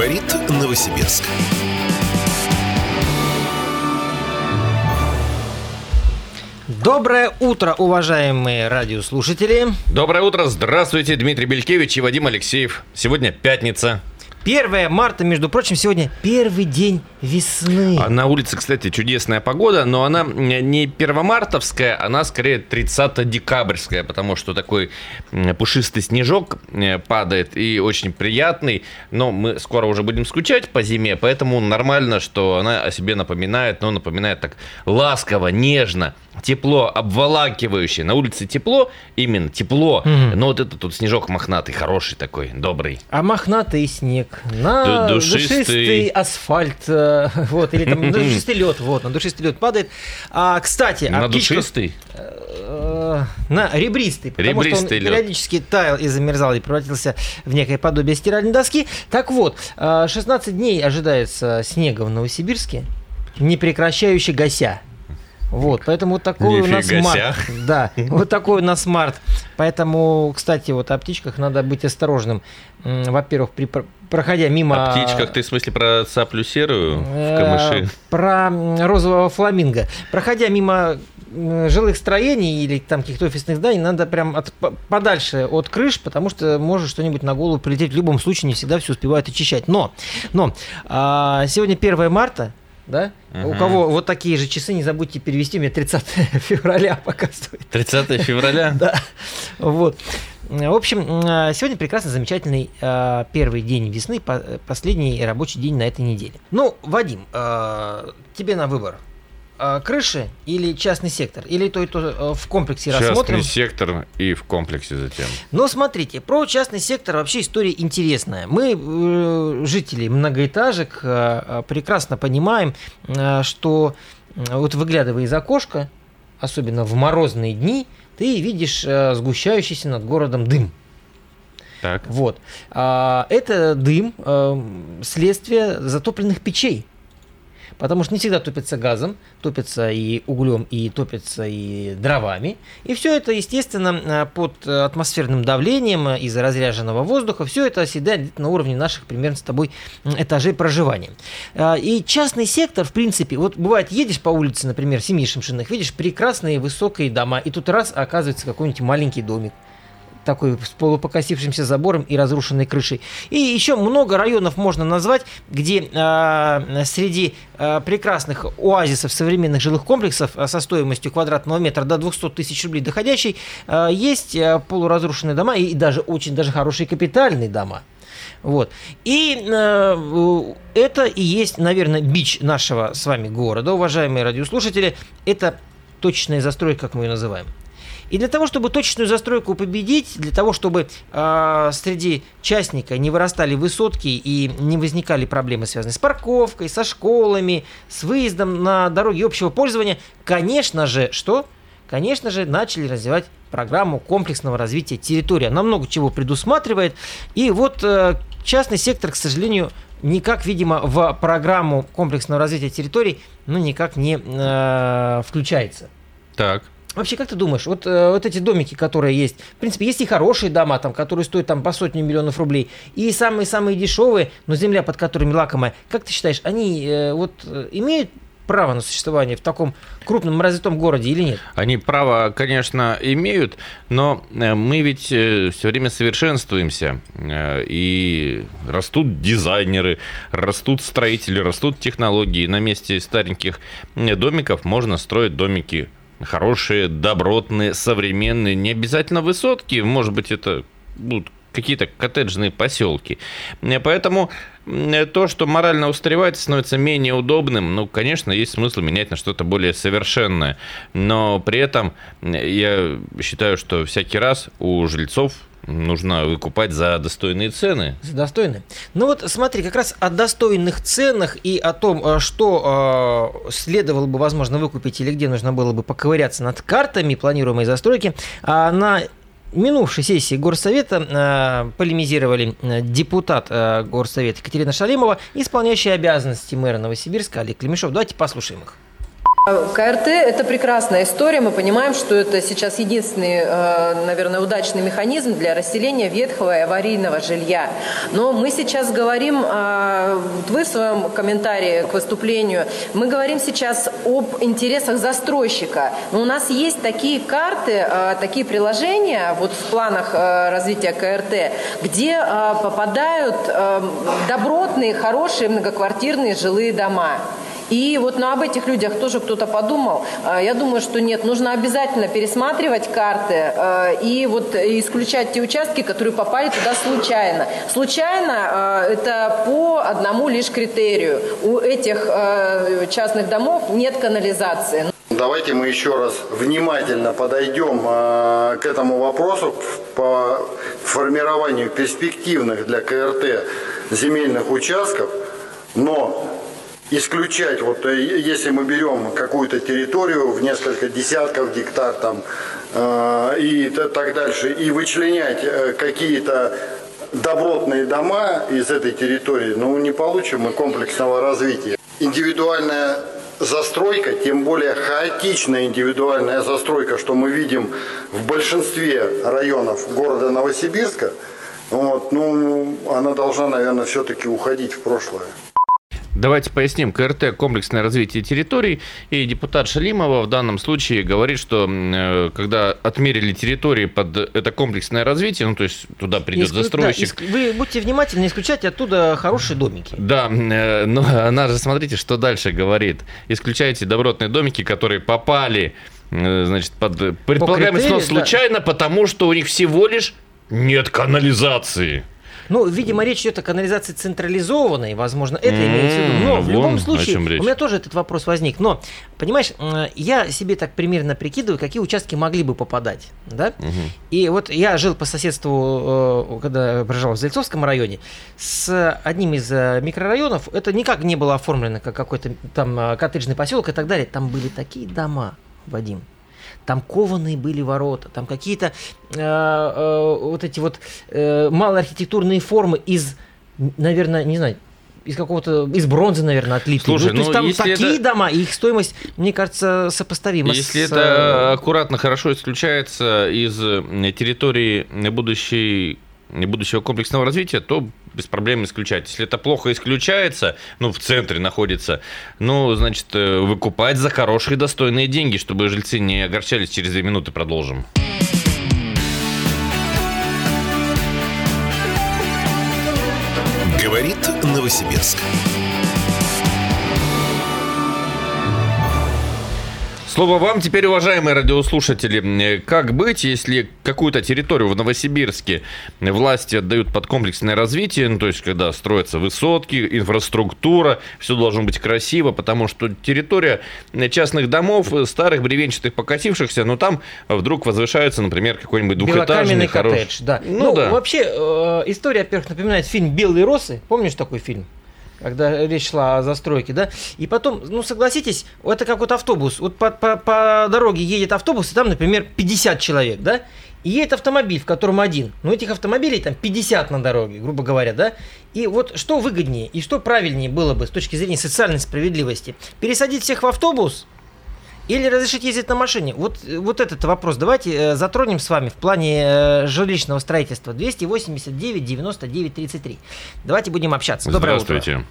Говорит Новосибирск. Доброе утро, уважаемые радиослушатели. Доброе утро, здравствуйте, Дмитрий Белькевич и Вадим Алексеев. Сегодня пятница. 1 марта, между прочим, сегодня первый день весны. А на улице, кстати, чудесная погода, но она не первомартовская, она скорее 30-декабрьская, потому что такой пушистый снежок э, падает и очень приятный, но мы скоро уже будем скучать по зиме, поэтому нормально, что она о себе напоминает, но напоминает так ласково, нежно, тепло, обволакивающее. На улице тепло, именно тепло, угу. но вот этот тут снежок мохнатый, хороший такой, добрый. А мохнатый снег на душистый, душистый асфальт, э, вот, или там на душистый лед, вот, на душистый лед падает. А, кстати, на птичках, душистый? Э, на ребристый, потому ребристый что он лед. периодически таял и замерзал и превратился в некое подобие стиральной доски. Так вот, 16 э, дней ожидается снега в Новосибирске, не прекращающий гася. Вот, поэтому вот такой Нифига у нас март. Да, вот такой у нас март. Поэтому, кстати, вот о птичках надо быть осторожным. Во-первых, при проходя мимо... О птичках ты в смысле про цаплю серую в э, камыши? Про розового фламинго. Проходя мимо жилых строений или там каких-то офисных зданий, надо прям от, подальше от крыш, потому что может что-нибудь на голову прилететь. В любом случае не всегда все успевают очищать. Но, но а, сегодня 1 марта, да? Угу. У кого вот такие же часы, не забудьте перевести, меня 30 февраля показывает. 30 февраля? Да. Вот. В общем, сегодня прекрасно замечательный э, первый день весны, последний рабочий день на этой неделе. Ну, Вадим, э, тебе на выбор – а, крыши или частный сектор? Или то и то э, в комплексе частный рассмотрим? Частный сектор и в комплексе затем. Но смотрите, про частный сектор вообще история интересная. Мы, э, жители многоэтажек, э, прекрасно понимаем, что вот выглядывая из окошка, особенно в морозные дни, ты видишь сгущающийся над городом дым. Так. Вот. А, это дым следствие затопленных печей потому что не всегда топится газом, топится и углем, и топится и дровами. И все это, естественно, э, под атмосферным давлением из-за разряженного воздуха, все это оседает на уровне наших примерно с тобой этажей проживания. Э, и частный сектор, в принципе, вот бывает, едешь по улице, например, семишинных, видишь прекрасные высокие дома, и тут раз оказывается какой-нибудь маленький домик такой с полупокосившимся забором и разрушенной крышей. И еще много районов можно назвать, где э, среди э, прекрасных оазисов современных жилых комплексов э, со стоимостью квадратного метра до 200 тысяч рублей доходящей, э, есть э, полуразрушенные дома и, даже очень даже хорошие капитальные дома. Вот. И э, это и есть, наверное, бич нашего с вами города, уважаемые радиослушатели. Это точечная застройка, как мы ее называем. И для того, чтобы точечную застройку победить, для того, чтобы э, среди частника не вырастали высотки и не возникали проблемы, связанные с парковкой, со школами, с выездом на дороги общего пользования, конечно же, что? Конечно же, начали развивать программу комплексного развития территории. Она много чего предусматривает. И вот э, частный сектор, к сожалению, никак, видимо, в программу комплексного развития территорий, ну, никак не э, включается. Так. Вообще, как ты думаешь, вот, э, вот эти домики, которые есть, в принципе, есть и хорошие дома, там, которые стоят там по сотню миллионов рублей, и самые-самые дешевые, но земля под которыми лакомая. Как ты считаешь, они э, вот э, имеют право на существование в таком крупном развитом городе или нет? Они право, конечно, имеют, но э, мы ведь э, все время совершенствуемся. И растут дизайнеры, растут строители, растут технологии. На месте стареньких домиков можно строить домики хорошие, добротные, современные, не обязательно высотки, может быть, это будут какие-то коттеджные поселки. Поэтому то, что морально устаревает, становится менее удобным, ну, конечно, есть смысл менять на что-то более совершенное. Но при этом я считаю, что всякий раз у жильцов нужно выкупать за достойные цены. За достойные. Ну вот смотри, как раз о достойных ценах и о том, э, что э, следовало бы, возможно, выкупить или где нужно было бы поковыряться над картами планируемой застройки, а на минувшей сессии Горсовета э, полемизировали э, депутат э, Горсовета Екатерина Шалимова, исполняющая обязанности мэра Новосибирска Олег Клемешов. Давайте послушаем их. КРТ – это прекрасная история. Мы понимаим, что это сейчас единственный, э, наверное, удачный механизм для расселения ветхого и аварийного жилья. Но мы сейчас говорим, э, вы в своем комментарии к выступлению, мы говорим сейчас об интересах застройщика. Но у нас есть такие карты, э, такие приложения вот в планах развития КРТ, где попадают добротные, хорошие многоквартирные жилые дома. И вот ну, об этих людях тоже кто-то подумал. А, я думаю, что нет, нужно обязательно пересматривать карты а, и вот исключать те участки, которые попали туда случайно. Случайно а, это по одному лишь критерию. У этих частных домов нет канализации. Давайте мы еще раз внимательно подойдем к этому вопросу по формированию перспективных для КРТ земельных участков, но исключать, вот э, если мы берем какую-то территорию в несколько десятков гектар там э, и так дальше, и вычленять э, какие-то добротные дома из этой территории, ну не получим мы комплексного развития. Индивидуальная застройка, тем более хаотичная индивидуальная застройка, что мы видим в большинстве районов города Новосибирска, вот, ну, она должна, наверное, все-таки уходить в прошлое. Давайте поясним. КРТ – комплексное развитие территорий. И депутат Шалимова в данном случае говорит, что э, когда отмерили территории под это комплексное развитие, ну то есть туда придет Иску... застройщик. Да, вы будьте внимательны, исключайте оттуда хорошие домики. Да, э, но она же, смотрите, что дальше говорит. Исключайте добротные домики, которые попали э, значит, под предполагаемый снос случайно, да. потому что у них всего лишь нет канализации. Ну, видимо, речь идет о канализации централизованной, возможно, это имеется в виду. Но в любом случае, у меня тоже этот вопрос возник. Но, понимаешь, я себе так примерно прикидываю, какие участки могли бы попадать. Да? И вот я жил по соседству, э, когда проживал в Зальцовском районе, с одним из э, микрорайонов. Это никак не было оформлено как какой-то там э, коттеджный поселок и так далее. Там были такие дома, Вадим там кованые были ворота, там какие-то э, э, вот эти вот э, малоархитектурные формы из, наверное, не знаю, из какого-то из бронзы, наверное, отлитые. Слушай, ну, то есть ну, там такие это... дома, и их стоимость, мне кажется, сопоставима. Если с... это аккуратно, хорошо исключается из территории будущей будущего комплексного развития, то без проблем исключать. Если это плохо исключается, ну, в центре находится, ну, значит, э, выкупать за хорошие достойные деньги, чтобы жильцы не огорчались. Через две минуты продолжим. Говорит Новосибирск. Слово вам теперь, уважаемые радиослушатели. Как быть, если какую-то территорию в Новосибирске власти отдают под комплексное развитие, ну, то есть когда строятся высотки, инфраструктура, все должно быть красиво, потому что территория частных домов, старых, бревенчатых, покосившихся, но там вдруг возвышается, например, какой-нибудь двухэтажный хороший... коттедж, да. Ну, ну да. вообще, э, история, во-первых, напоминает фильм «Белые росы». Помнишь такой фильм? Когда речь шла о застройке, да, и потом, ну, согласитесь, это как вот автобус, вот по, по, по дороге едет автобус, и там, например, 50 человек, да, и едет автомобиль, в котором один, но этих автомобилей там 50 на дороге, грубо говоря, да, и вот что выгоднее и что правильнее было бы с точки зрения социальной справедливости, пересадить всех в автобус, или разрешить ездить на машине? Вот, вот этот вопрос давайте э, затронем с вами в плане э, жилищного строительства. 289 99 33. Давайте будем общаться. Доброе Здравствуйте.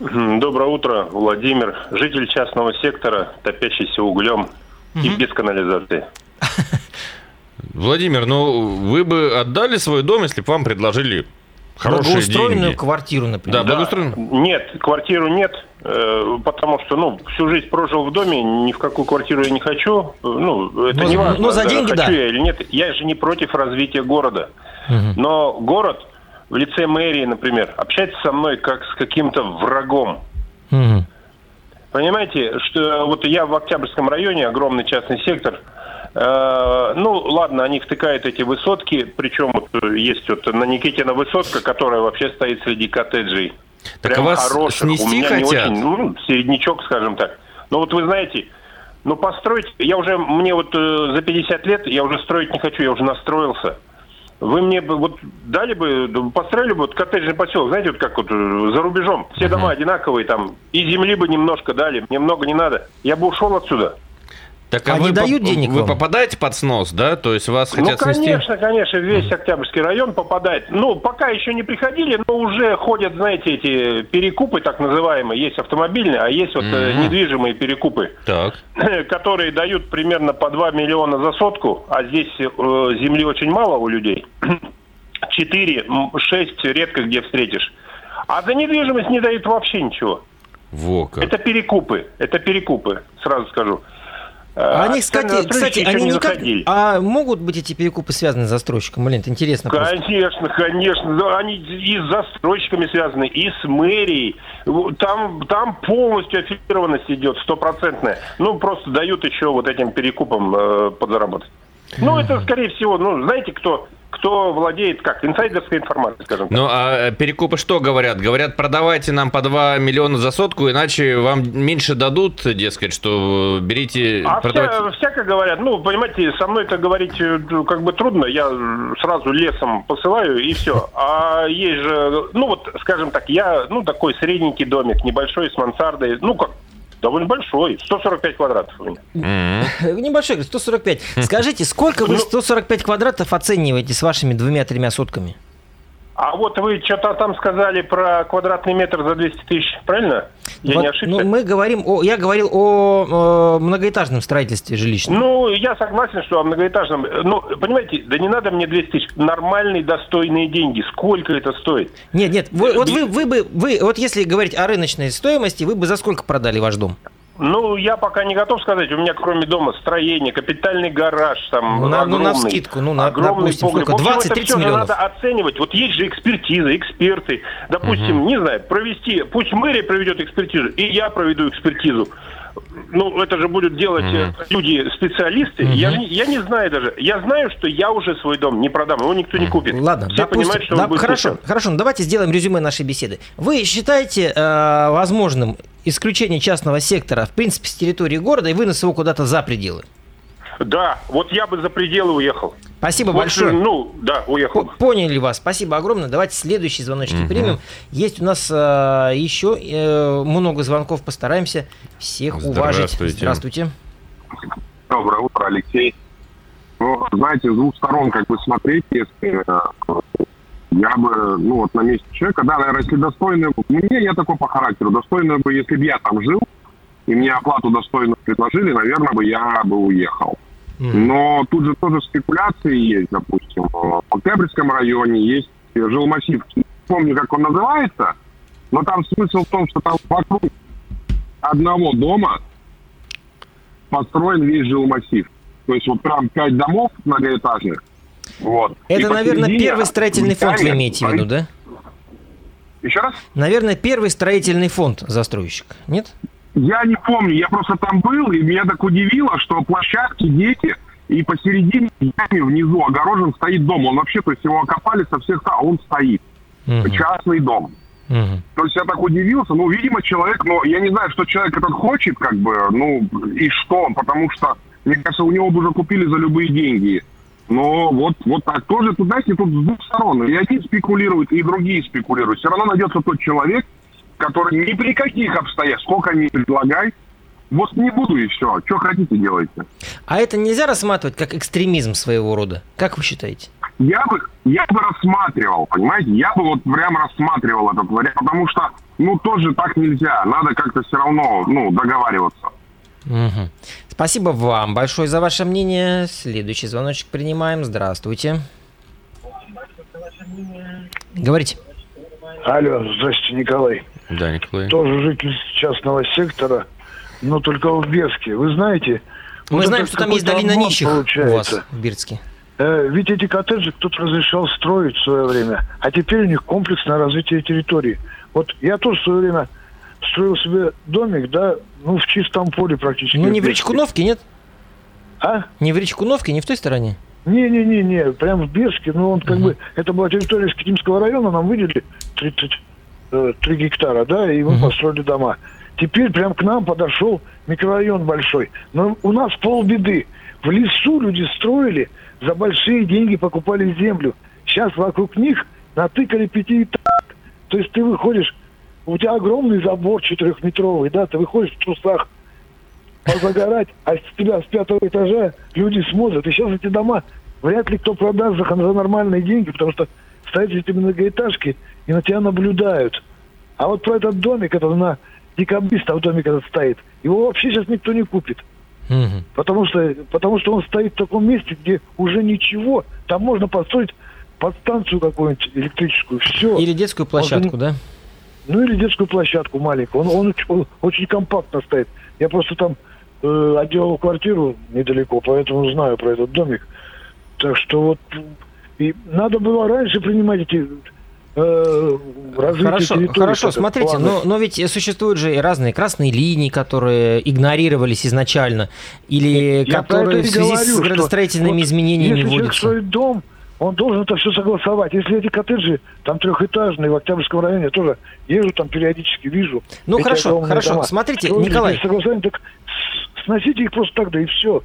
утро. Доброе утро, Владимир. Житель частного сектора, топящийся углем угу. и без канализации. Владимир, ну вы бы отдали свой дом, если бы вам предложили Хорошие благоустроенную деньги. квартиру, например. Да, благоустроенную. Нет, квартиру нет, э, потому что, ну, всю жизнь прожил в доме, ни в какую квартиру я не хочу. Ну, это но, не важно, но за деньги, хочу да. я или нет. Я же не против развития города. Угу. Но город в лице мэрии, например, общается со мной как с каким-то врагом. Угу. Понимаете, что вот я в Октябрьском районе, огромный частный сектор – ну, ладно, они втыкают эти высотки, причем вот э, есть вот на Никитина высотка, которая вообще стоит среди коттеджей. Так Прям вас хороших. снести У меня хотят? не очень, ну, середнячок, скажем так. Но вот вы знаете, ну построить, я уже, мне вот э, за 50 лет, я уже строить не хочу, я уже настроился. Вы мне бы вот дали бы, построили бы вот коттеджный поселок, знаете, вот как вот э, за рубежом. Все uh-huh. дома одинаковые там, и земли бы немножко дали, мне много не надо. Я бы ушел отсюда. Так а Они вы дают по- денег Вы вам? попадаете под снос, да? То есть вас ну, хотят Ну, конечно, снести? конечно, весь Октябрьский район попадает. Ну, пока еще не приходили, но уже ходят, знаете, эти перекупы так называемые. Есть автомобильные, а есть вот mm-hmm. недвижимые перекупы. Так. Которые дают примерно по 2 миллиона за сотку, а здесь э, земли очень мало у людей. 4, 6 редко где встретишь. А за недвижимость не дают вообще ничего. Во как. Это перекупы, это перекупы, сразу скажу. А они, кстати, кстати они не никак... А могут быть эти перекупы связаны с застройщиком? Блин, это интересно Конечно, просто. конечно. Они и с застройщиками связаны, и с мэрией. Там, там полностью аффилированность идет, стопроцентная. Ну, просто дают еще вот этим перекупам э, подзаработать. Ну, это, скорее всего, ну, знаете, кто кто владеет, как, инсайдерской информацией, скажем так. Ну, а э, перекупы что говорят? Говорят, продавайте нам по 2 миллиона за сотку, иначе вам меньше дадут, дескать, что берите... А продавайте... вся, всяко говорят. Ну, понимаете, со мной это говорить э, как бы трудно. Я сразу лесом посылаю, и все. А есть же, ну, вот, скажем так, я, ну, такой средненький домик, небольшой, с мансардой, ну, как довольно большой, 145 квадратов у меня. Mm-hmm. Небольшой, 145. Скажите, сколько вы 145 ну, квадратов оцениваете с вашими двумя-тремя сотками? А вот вы что-то там сказали про квадратный метр за 200 тысяч, правильно? Я вот, не ошибся? Ну, мы говорим о, я говорил о, о многоэтажном строительстве жилищном. Ну, я согласен, что о многоэтажном. Ну, понимаете, да не надо мне 200 тысяч. Нормальные, достойные деньги. Сколько это стоит? Нет, нет, вы, вот вы, вы бы, вы, вот если говорить о рыночной стоимости, вы бы за сколько продали ваш дом? Ну, я пока не готов сказать. У меня, кроме дома, строение, капитальный гараж, там, ну, огромный, ну, на скидку, ну, на, огромный допустим, погреб. сколько? 20-30 миллионов. надо оценивать. Вот есть же экспертиза, эксперты. Допустим, угу. не знаю, провести, пусть мэрия проведет экспертизу, и я проведу экспертизу ну, это же будут делать mm-hmm. люди, специалисты. Mm-hmm. Я, я не знаю даже. Я знаю, что я уже свой дом не продам, его никто не купит. Ладно, Все допустим, понимают, что да, он будет хорошо, куплен. хорошо, ну давайте сделаем резюме нашей беседы. Вы считаете э, возможным исключение частного сектора, в принципе, с территории города и вынос его куда-то за пределы? Да, вот я бы за пределы уехал. Спасибо вот, большое. Ну, да, уехал. Поняли вас. Спасибо огромное. Давайте следующий звоночек угу. примем. Есть у нас э, еще э, много звонков. Постараемся всех уважить. Здравствуйте. Доброе утро, Алексей. Ну, знаете, с двух сторон как бы смотреть, если э, я бы, ну вот на месте человека, да, наверное, если достойную, мне я такой по характеру, достойную бы, если бы я там жил, и мне оплату достойную предложили, наверное, бы я бы уехал. Но тут же тоже спекуляции есть, допустим. В Октябрьском районе есть жилмассив. Не помню, как он называется, но там смысл в том, что там вокруг одного дома построен весь жилмассив. То есть вот прям пять домов многоэтажных. Вот. Это, И наверное, первый строительный фонд вы имеете в виду, да? Еще раз? Наверное, первый строительный фонд застройщик, нет? Я не помню, я просто там был, и меня так удивило, что площадки, дети, и посередине яме внизу огорожен стоит дом. Он вообще, то есть его окопали со всех, а он стоит. Угу. Частный дом. Угу. То есть я так удивился, ну, видимо, человек, ну, я не знаю, что человек этот хочет, как бы, ну, и что, потому что, мне кажется, у него бы уже купили за любые деньги. Но вот, вот так тоже, тут, знаете, тут с двух сторон. И одни спекулируют, и другие спекулируют. Все равно найдется тот человек, который ни при каких обстоятельствах, сколько ни предлагай, вот не буду и все. Что хотите, делайте. А это нельзя рассматривать как экстремизм своего рода? Как вы считаете? Я бы, я бы рассматривал, понимаете? Я бы вот прям рассматривал этот вариант, потому что, ну, тоже так нельзя. Надо как-то все равно, ну, договариваться. Угу. Спасибо вам большое за ваше мнение. Следующий звоночек принимаем. Здравствуйте. Говорите. Алло, здравствуйте, Николай. Да, Николай. Тоже житель частного сектора, но только в Бирске. Вы знаете... Мы вот знаем, что там есть долина нищих получается. у вас в Бирске. Э, ведь эти коттеджи кто-то разрешал строить в свое время, а теперь у них комплексное развитие территории. Вот я тоже в свое время строил себе домик, да, ну, в чистом поле практически. Ну, не в Речкуновке, нет? А? Не в Речкуновке, не в той стороне? Не-не-не, прям в Бирске, ну, он как угу. бы, это была территория Скитимского района, нам выделили 30 3 э, гектара, да, и мы угу. построили дома. Теперь прям к нам подошел микрорайон большой. Но у нас полбеды. В лесу люди строили, за большие деньги покупали землю. Сейчас вокруг них натыкали пятиэтажек. То есть ты выходишь, у тебя огромный забор четырехметровый, да, ты выходишь в трусах позагорать, а с тебя с пятого этажа люди смотрят. И сейчас эти дома вряд ли кто продаст за, за нормальные деньги, потому что стоят эти многоэтажки и на тебя наблюдают. А вот про этот домик, это на декабриста домик этот стоит, его вообще сейчас никто не купит. Угу. Потому, что, потому что он стоит в таком месте, где уже ничего. Там можно построить подстанцию какую-нибудь электрическую, все. Или детскую площадку, он, да? Ну или детскую площадку маленькую. Он, он, он очень компактно стоит. Я просто там э, отделал квартиру недалеко, поэтому знаю про этот домик. Так что вот и надо было раньше принимать эти э, Хорошо, хорошо, смотрите, но, но ведь существуют же разные красные линии, которые игнорировались изначально, или Я которые в связи говорю, с градостроительными вот изменениями если вводятся. строит дом, он должен это все согласовать. Если эти коттеджи, там трехэтажные, в Октябрьском районе, тоже езжу там периодически, вижу. Ну хорошо, хорошо, дома. смотрите, Что Николай. Согласование, так сносите их просто тогда и все.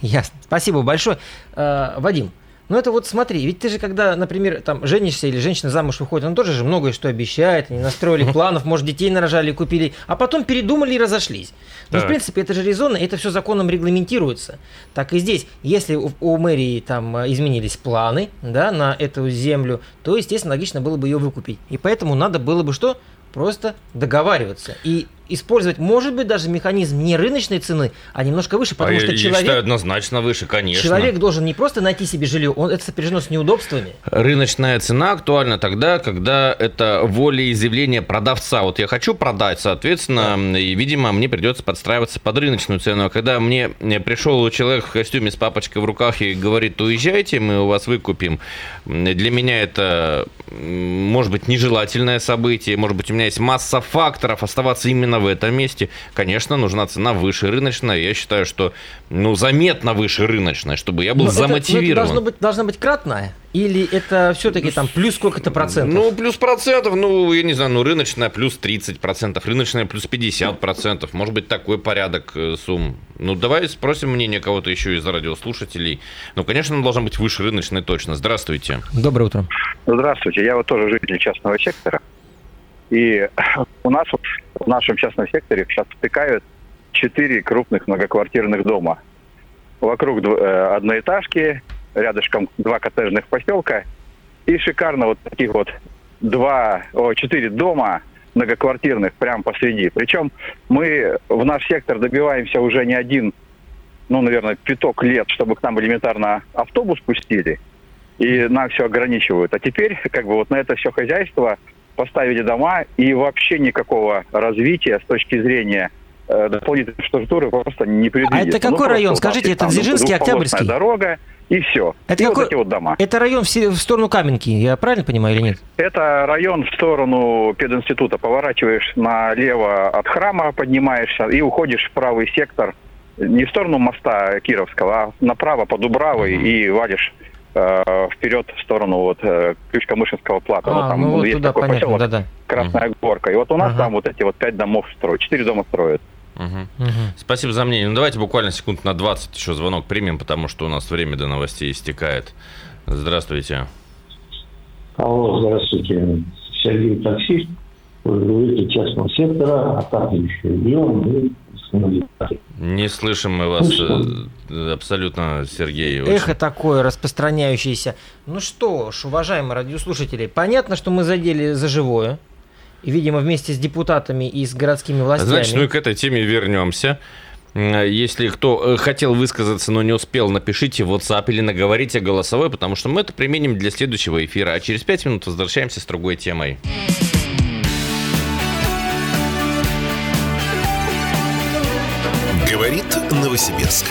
Ясно. Спасибо большое. Uh, Вадим, ну это вот смотри, ведь ты же когда, например, там женишься или женщина замуж выходит, она тоже же многое что обещает, они настроили планов, может детей нарожали, купили, а потом передумали и разошлись. Но ну, в принципе это же резонно, это все законом регламентируется. Так и здесь, если у, у мэрии там изменились планы, да, на эту землю, то естественно логично было бы ее выкупить. И поэтому надо было бы что? Просто договариваться. И использовать, может быть, даже механизм не рыночной цены, а немножко выше, потому а что я, человек... Я считаю, однозначно выше, конечно. Человек должен не просто найти себе жилье, он это сопряжено с неудобствами. Рыночная цена актуальна тогда, когда это волеизъявление продавца. Вот я хочу продать, соответственно, да. и, видимо, мне придется подстраиваться под рыночную цену. А когда мне пришел человек в костюме с папочкой в руках и говорит, уезжайте, мы у вас выкупим, для меня это, может быть, нежелательное событие, может быть, у меня есть масса факторов оставаться именно в этом месте, конечно, нужна цена выше рыночная. Я считаю, что ну, заметно выше рыночная, чтобы я был но замотивирован. Это, это должно быть, должна быть кратная? Или это все-таки там плюс сколько-то процентов? Ну, плюс процентов, ну, я не знаю, ну, рыночная плюс 30 процентов, рыночная плюс 50 процентов. Может быть, такой порядок э, сумм. Ну, давай спросим мнение кого-то еще из радиослушателей. Ну, конечно, она должна быть выше рыночной точно. Здравствуйте. Доброе утро. Здравствуйте. Я вот тоже житель частного сектора. И у нас в нашем частном секторе сейчас втыкают четыре крупных многоквартирных дома. Вокруг э, одноэтажки, рядышком два коттеджных поселка. И шикарно вот таких вот два, о, четыре дома многоквартирных прямо посреди. Причем мы в наш сектор добиваемся уже не один, ну, наверное, пяток лет, чтобы к нам элементарно автобус пустили. И нам все ограничивают. А теперь, как бы, вот на это все хозяйство поставили дома, и вообще никакого развития с точки зрения э, дополнительной инфраструктуры просто не предвидится. А это какой ну, район? Скажите, это Дзержинский, Октябрьский? дорога, и все. Это и какой... вот эти вот дома. Это район в, в сторону Каменки, я правильно понимаю или нет? Это район в сторону пединститута. Поворачиваешь налево от храма, поднимаешься и уходишь в правый сектор. Не в сторону моста Кировского, а направо по Дубравой mm-hmm. и валишь вперед в сторону вот э, Ключкомышинского плата. А, ну, там ну, вот есть туда, такой понятно, поселок, да, да. Красная угу. Горка. И вот у нас ага. там вот эти вот пять домов строят, четыре дома строят. Угу. Угу. Спасибо за мнение. Ну, давайте буквально секунд на 20 еще звонок примем, потому что у нас время до новостей истекает. Здравствуйте. Алло, здравствуйте. Сергей таксист. Вы говорите частного сектора, а так еще и не слышим мы вас ну, абсолютно, Сергей. Очень. Эхо такое распространяющееся. Ну что ж, уважаемые радиослушатели, понятно, что мы задели за живое. И, видимо, вместе с депутатами и с городскими властями. Значит, мы к этой теме вернемся. Если кто э, хотел высказаться, но не успел, напишите в WhatsApp или наговорите голосовой, потому что мы это применим для следующего эфира. А через пять минут возвращаемся с другой темой. Новосибирск.